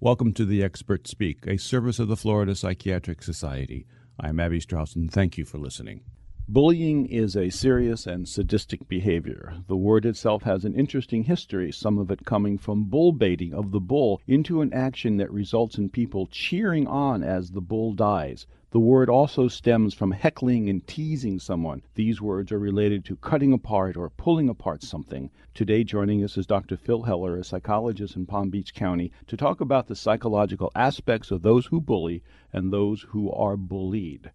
Welcome to the Expert Speak, a service of the Florida Psychiatric Society. I'm Abby Strauss, and thank you for listening. Bullying is a serious and sadistic behavior. The word itself has an interesting history, some of it coming from bull baiting of the bull into an action that results in people cheering on as the bull dies. The word also stems from heckling and teasing someone. These words are related to cutting apart or pulling apart something. Today, joining us is Dr. Phil Heller, a psychologist in Palm Beach County, to talk about the psychological aspects of those who bully and those who are bullied.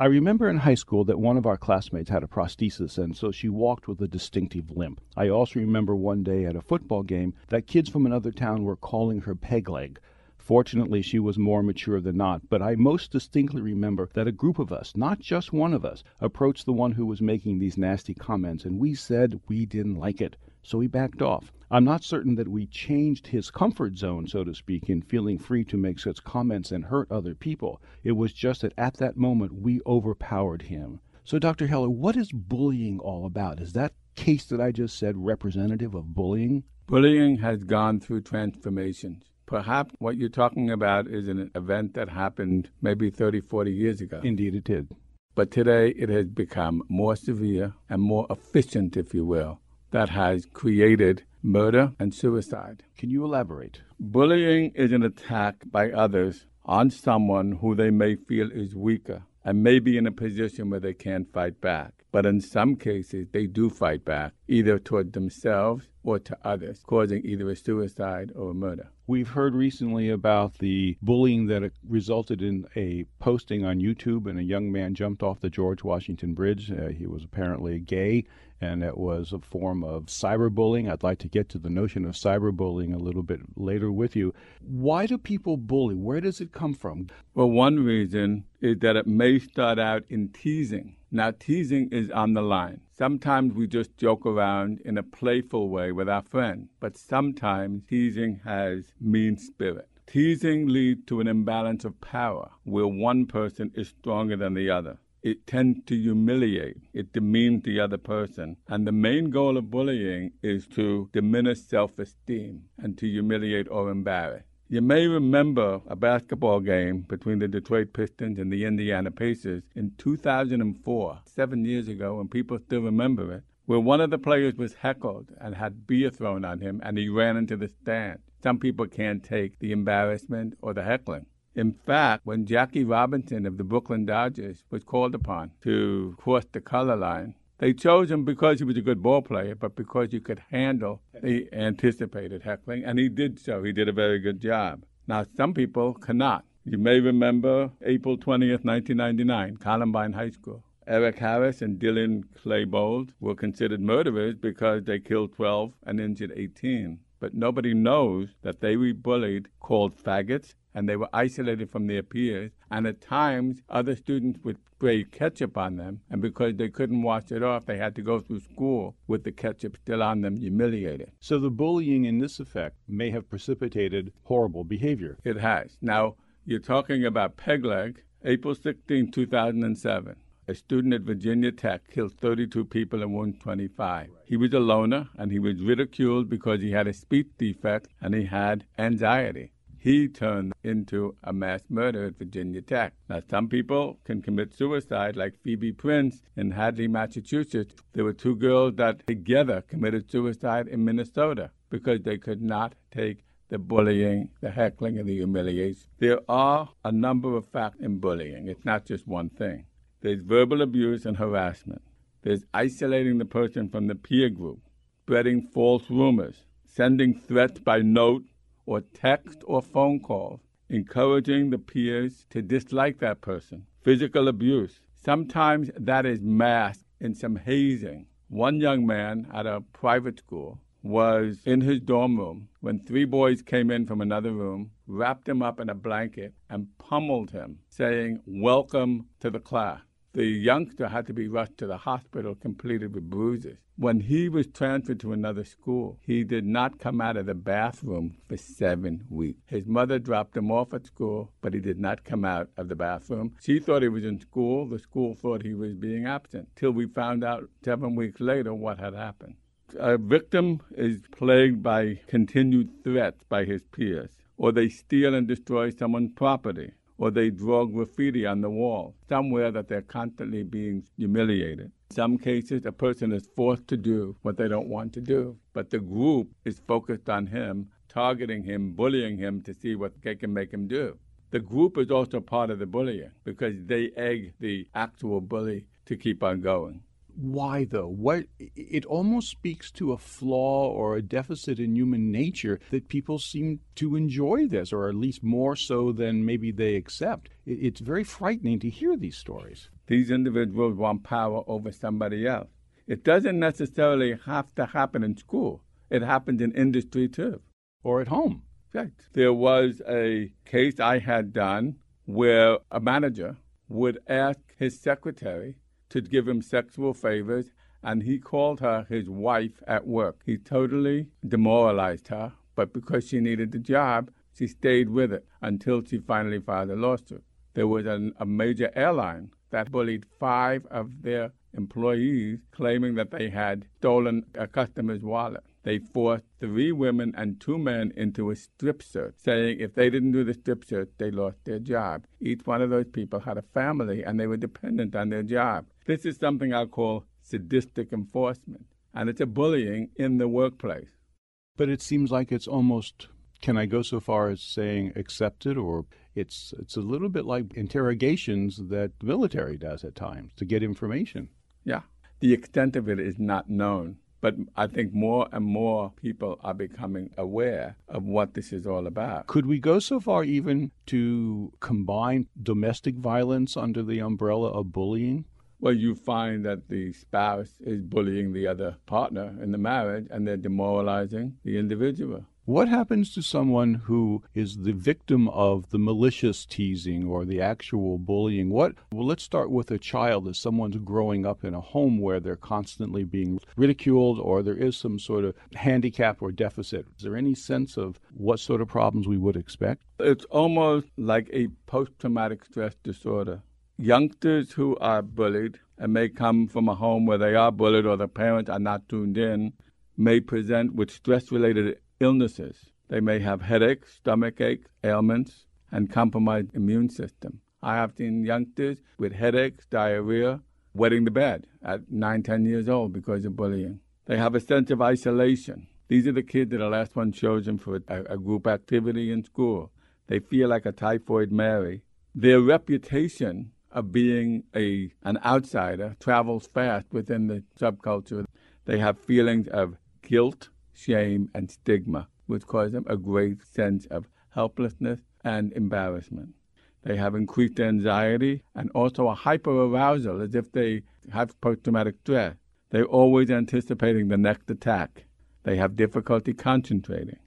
I remember in high school that one of our classmates had a prosthesis, and so she walked with a distinctive limp. I also remember one day at a football game that kids from another town were calling her peg leg. Fortunately, she was more mature than not, but I most distinctly remember that a group of us, not just one of us, approached the one who was making these nasty comments, and we said we didn't like it. So he backed off. I'm not certain that we changed his comfort zone, so to speak, in feeling free to make such comments and hurt other people. It was just that at that moment we overpowered him. So, Dr. Heller, what is bullying all about? Is that case that I just said representative of bullying? Bullying has gone through transformations. Perhaps what you're talking about is an event that happened maybe 30, 40 years ago. Indeed, it did. But today it has become more severe and more efficient, if you will, that has created murder and suicide. Can you elaborate? Bullying is an attack by others on someone who they may feel is weaker and may be in a position where they can't fight back. But in some cases, they do fight back, either toward themselves or to others, causing either a suicide or a murder. We've heard recently about the bullying that resulted in a posting on YouTube, and a young man jumped off the George Washington Bridge. Uh, he was apparently gay, and it was a form of cyberbullying. I'd like to get to the notion of cyberbullying a little bit later with you. Why do people bully? Where does it come from? Well, one reason is that it may start out in teasing. Now, teasing is on the line. Sometimes we just joke around in a playful way with our friends, but sometimes teasing has mean spirit. Teasing leads to an imbalance of power where one person is stronger than the other. It tends to humiliate, it demeans the other person. And the main goal of bullying is to diminish self esteem and to humiliate or embarrass. You may remember a basketball game between the Detroit Pistons and the Indiana Pacers in 2004, seven years ago, and people still remember it, where one of the players was heckled and had beer thrown on him and he ran into the stand. Some people can't take the embarrassment or the heckling. In fact, when Jackie Robinson of the Brooklyn Dodgers was called upon to cross the color line, they chose him because he was a good ball player, but because he could handle the anticipated heckling, and he did so. He did a very good job. Now, some people cannot. You may remember April 20th, 1999, Columbine High School. Eric Harris and Dylan Klebold were considered murderers because they killed 12 and injured 18. But nobody knows that they were bullied, called faggots, and they were isolated from their peers. And at times, other students would spray ketchup on them, and because they couldn't wash it off, they had to go through school with the ketchup still on them, humiliated. So the bullying in this effect may have precipitated horrible behavior. It has. Now, you're talking about peg leg, April 16, 2007 a student at Virginia Tech killed 32 people and wounded 25. He was a loner and he was ridiculed because he had a speech defect and he had anxiety he turned into a mass murder at Virginia Tech. Now, some people can commit suicide, like Phoebe Prince in Hadley, Massachusetts. There were two girls that together committed suicide in Minnesota because they could not take the bullying, the heckling, and the humiliation. There are a number of facts in bullying. It's not just one thing. There's verbal abuse and harassment. There's isolating the person from the peer group, spreading false rumors, sending threats by note or text or phone call encouraging the peers to dislike that person. Physical abuse. Sometimes that is masked in some hazing. One young man at a private school was in his dorm room when three boys came in from another room, wrapped him up in a blanket, and pummeled him, saying, Welcome to the class. The youngster had to be rushed to the hospital completed with bruises. When he was transferred to another school, he did not come out of the bathroom for seven weeks. His mother dropped him off at school, but he did not come out of the bathroom. She thought he was in school. The school thought he was being absent, till we found out seven weeks later what had happened. A victim is plagued by continued threats by his peers or they steal and destroy someone's property, or they draw graffiti on the wall, somewhere that they're constantly being humiliated. In some cases, a person is forced to do what they don't want to do, but the group is focused on him, targeting him, bullying him to see what they can make him do. The group is also part of the bullying because they egg the actual bully to keep on going. Why, though? What it almost speaks to a flaw or a deficit in human nature that people seem to enjoy this, or at least more so than maybe they accept. It's very frightening to hear these stories. These individuals want power over somebody else. It doesn't necessarily have to happen in school. It happens in industry too. Or at home. Right. There was a case I had done where a manager would ask his secretary to give him sexual favors, and he called her his wife at work. He totally demoralized her, but because she needed the job, she stayed with it until she finally filed a lawsuit. There was an, a major airline that bullied five of their employees, claiming that they had stolen a customer's wallet. They forced three women and two men into a strip search, saying if they didn't do the strip search, they lost their job. Each one of those people had a family and they were dependent on their job. This is something I call sadistic enforcement, and it's a bullying in the workplace. But it seems like it's almost can I go so far as saying accepted or it's it's a little bit like interrogations that the military does at times to get information. Yeah. The extent of it is not known. But I think more and more people are becoming aware of what this is all about. Could we go so far even to combine domestic violence under the umbrella of bullying? Well, you find that the spouse is bullying the other partner in the marriage and they're demoralizing the individual. What happens to someone who is the victim of the malicious teasing or the actual bullying? What well let's start with a child as someone's growing up in a home where they're constantly being ridiculed or there is some sort of handicap or deficit. Is there any sense of what sort of problems we would expect? It's almost like a post traumatic stress disorder. Youngsters who are bullied and may come from a home where they are bullied or the parents are not tuned in may present with stress related illnesses. They may have headaches, stomach aches, ailments, and compromised immune system. I have seen youngsters with headaches, diarrhea, wetting the bed at 9, 10 years old because of bullying. They have a sense of isolation. These are the kids that are last one chosen for a, a group activity in school. They feel like a typhoid Mary. Their reputation of being a an outsider travels fast within the subculture. They have feelings of guilt, shame, and stigma, which cause them a great sense of helplessness and embarrassment. They have increased anxiety and also a hyperarousal as if they have post traumatic stress. They're always anticipating the next attack. They have difficulty concentrating.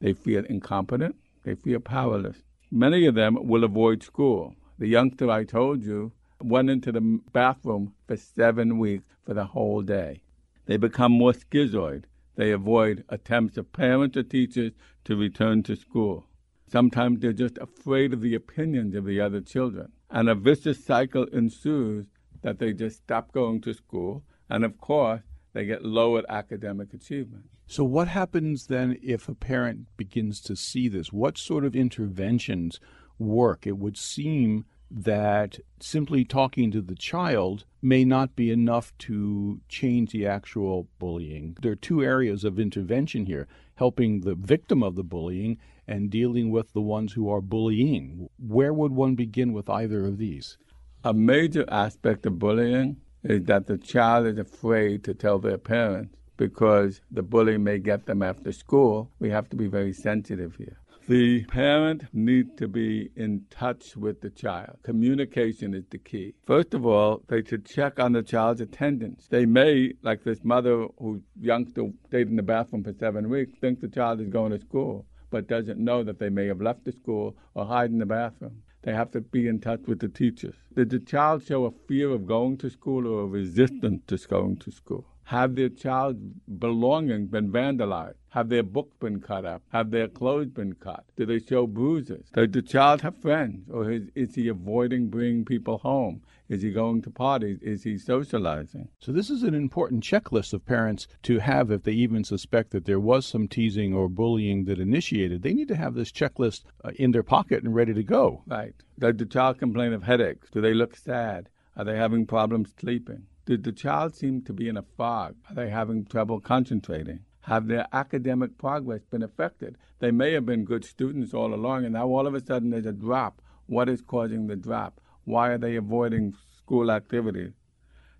They feel incompetent. They feel powerless. Many of them will avoid school. The youngster I told you went into the bathroom for seven weeks for the whole day. They become more schizoid. They avoid attempts of parents or teachers to return to school. Sometimes they're just afraid of the opinions of the other children. And a vicious cycle ensues that they just stop going to school. And of course, they get lowered academic achievement. So, what happens then if a parent begins to see this? What sort of interventions work. It would seem that simply talking to the child may not be enough to change the actual bullying. There are two areas of intervention here helping the victim of the bullying and dealing with the ones who are bullying. Where would one begin with either of these? A major aspect of bullying is that the child is afraid to tell their parents because the bully may get them after school. We have to be very sensitive here. The parent needs to be in touch with the child. Communication is the key. First of all, they should check on the child's attendance. They may, like this mother whose youngster stayed in the bathroom for seven weeks, think the child is going to school, but doesn't know that they may have left the school or hide in the bathroom. They have to be in touch with the teachers. Did the child show a fear of going to school or a resistance to going to school? Have their child's belongings been vandalized? Have their books been cut up? Have their clothes been cut? Do they show bruises? Does the child have friends? Or is, is he avoiding bringing people home? Is he going to parties? Is he socializing? So, this is an important checklist of parents to have if they even suspect that there was some teasing or bullying that initiated. They need to have this checklist uh, in their pocket and ready to go. Right. Does the child complain of headaches? Do they look sad? Are they having problems sleeping? Did the child seem to be in a fog? Are they having trouble concentrating? Have their academic progress been affected? They may have been good students all along, and now all of a sudden there's a drop. What is causing the drop? Why are they avoiding school activities?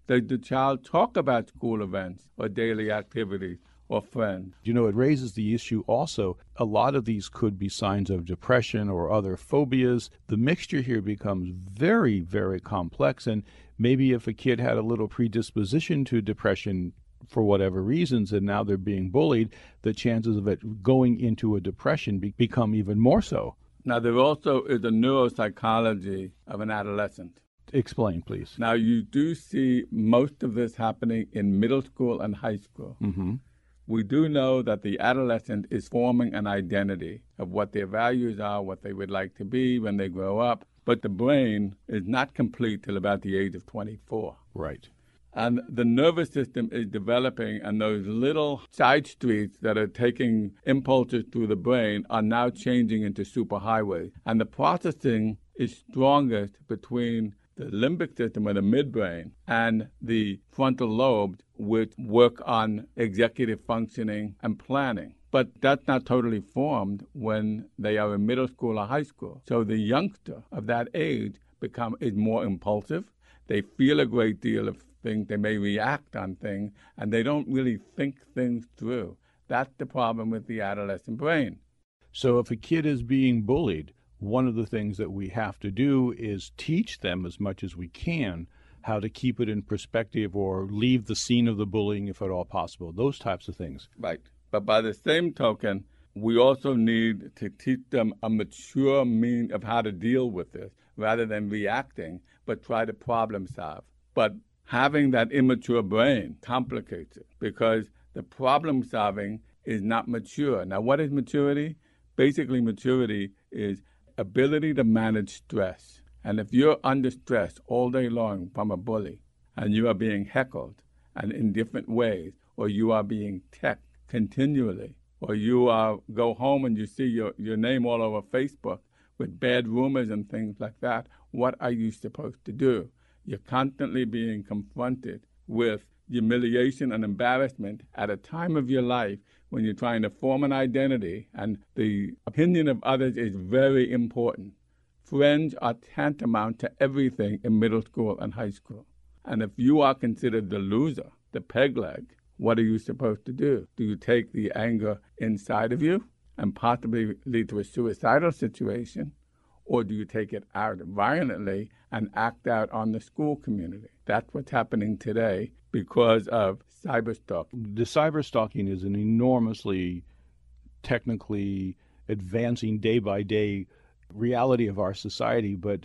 Does the child talk about school events or daily activities or friends? You know, it raises the issue also. A lot of these could be signs of depression or other phobias. The mixture here becomes very, very complex. And maybe if a kid had a little predisposition to depression for whatever reasons, and now they're being bullied, the chances of it going into a depression be- become even more so. Now, there also is a neuropsychology of an adolescent. Explain, please. Now, you do see most of this happening in middle school and high school. Mm-hmm. We do know that the adolescent is forming an identity of what their values are, what they would like to be when they grow up, but the brain is not complete till about the age of 24. Right. And the nervous system is developing, and those little side streets that are taking impulses through the brain are now changing into superhighways. And the processing is strongest between the limbic system or the midbrain and the frontal lobes, which work on executive functioning and planning. But that's not totally formed when they are in middle school or high school. So the youngster of that age become is more impulsive. They feel a great deal of things, they may react on things, and they don't really think things through. That's the problem with the adolescent brain. So, if a kid is being bullied, one of the things that we have to do is teach them as much as we can how to keep it in perspective or leave the scene of the bullying if at all possible, those types of things. Right. But by the same token, we also need to teach them a mature mean of how to deal with this rather than reacting, but try to problem solve. But having that immature brain complicates it because the problem solving is not mature. Now, what is maturity? Basically, maturity is ability to manage stress. And if you're under stress all day long from a bully and you are being heckled and in different ways, or you are being teched continually, or you are go home and you see your, your name all over Facebook with bad rumors and things like that, what are you supposed to do? You're constantly being confronted with humiliation and embarrassment at a time of your life when you're trying to form an identity, and the opinion of others is very important. Friends are tantamount to everything in middle school and high school. And if you are considered the loser, the peg leg, what are you supposed to do? Do you take the anger inside of you and possibly lead to a suicidal situation? Or do you take it out violently and act out on the school community? That's what's happening today because of cyber stalking. The cyber stalking is an enormously technically advancing day by day reality of our society, but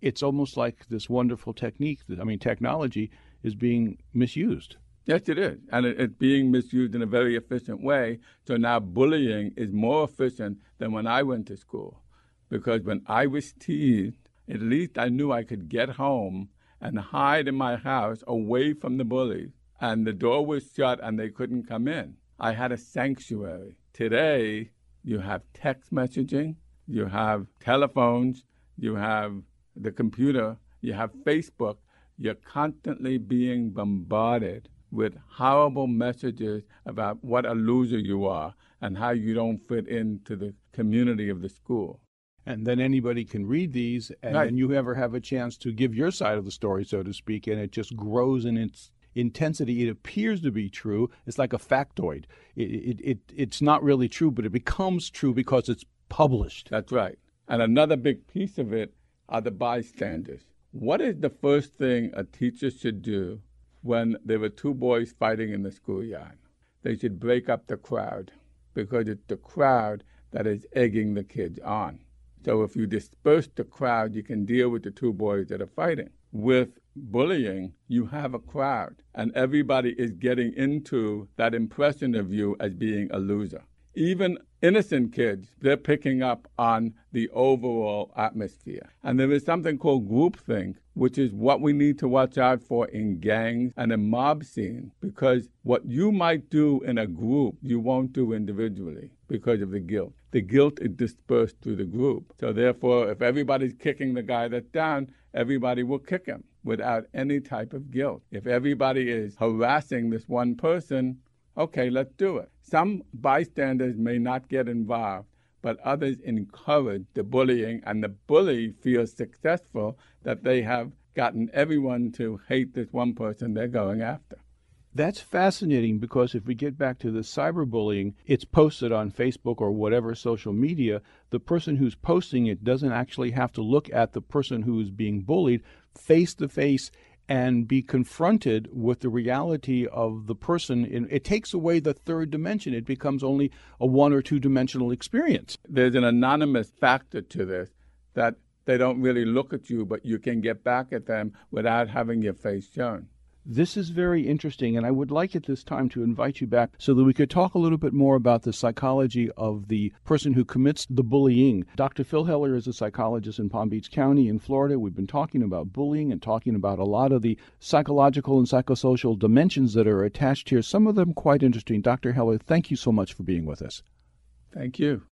it's almost like this wonderful technique that, I mean, technology is being misused. Yes, it is. And it's being misused in a very efficient way. So now bullying is more efficient than when I went to school because when I was teased, at least I knew I could get home and hide in my house away from the bullies. And the door was shut and they couldn't come in. I had a sanctuary. Today, you have text messaging, you have telephones, you have the computer, you have Facebook. You're constantly being bombarded with horrible messages about what a loser you are and how you don't fit into the community of the school and then anybody can read these, and right. then you ever have a chance to give your side of the story, so to speak, and it just grows in its intensity. It appears to be true. It's like a factoid. It, it, it, it's not really true, but it becomes true because it's published. That's right. And another big piece of it are the bystanders. What is the first thing a teacher should do when there were two boys fighting in the schoolyard? They should break up the crowd because it's the crowd that is egging the kids on. So if you disperse the crowd, you can deal with the two boys that are fighting. With bullying, you have a crowd, and everybody is getting into that impression of you as being a loser. Even innocent kids, they're picking up on the overall atmosphere. And there is something called groupthink, which is what we need to watch out for in gangs and in mob scenes, because what you might do in a group, you won't do individually because of the guilt. The guilt is dispersed through the group. So therefore, if everybody's kicking the guy that's down, everybody will kick him without any type of guilt. If everybody is harassing this one person, okay, let's do it. Some bystanders may not get involved, but others encourage the bullying, and the bully feels successful that they have gotten everyone to hate this one person they're going after. That's fascinating because if we get back to the cyberbullying, it's posted on Facebook or whatever social media. The person who's posting it doesn't actually have to look at the person who's being bullied face to face and be confronted with the reality of the person. It takes away the third dimension. It becomes only a one or two dimensional experience. There's an anonymous factor to this that they don't really look at you, but you can get back at them without having your face shown. This is very interesting, and I would like at this time to invite you back so that we could talk a little bit more about the psychology of the person who commits the bullying. Dr. Phil Heller is a psychologist in Palm Beach County in Florida. We've been talking about bullying and talking about a lot of the psychological and psychosocial dimensions that are attached here, some of them quite interesting. Dr. Heller, thank you so much for being with us. Thank you.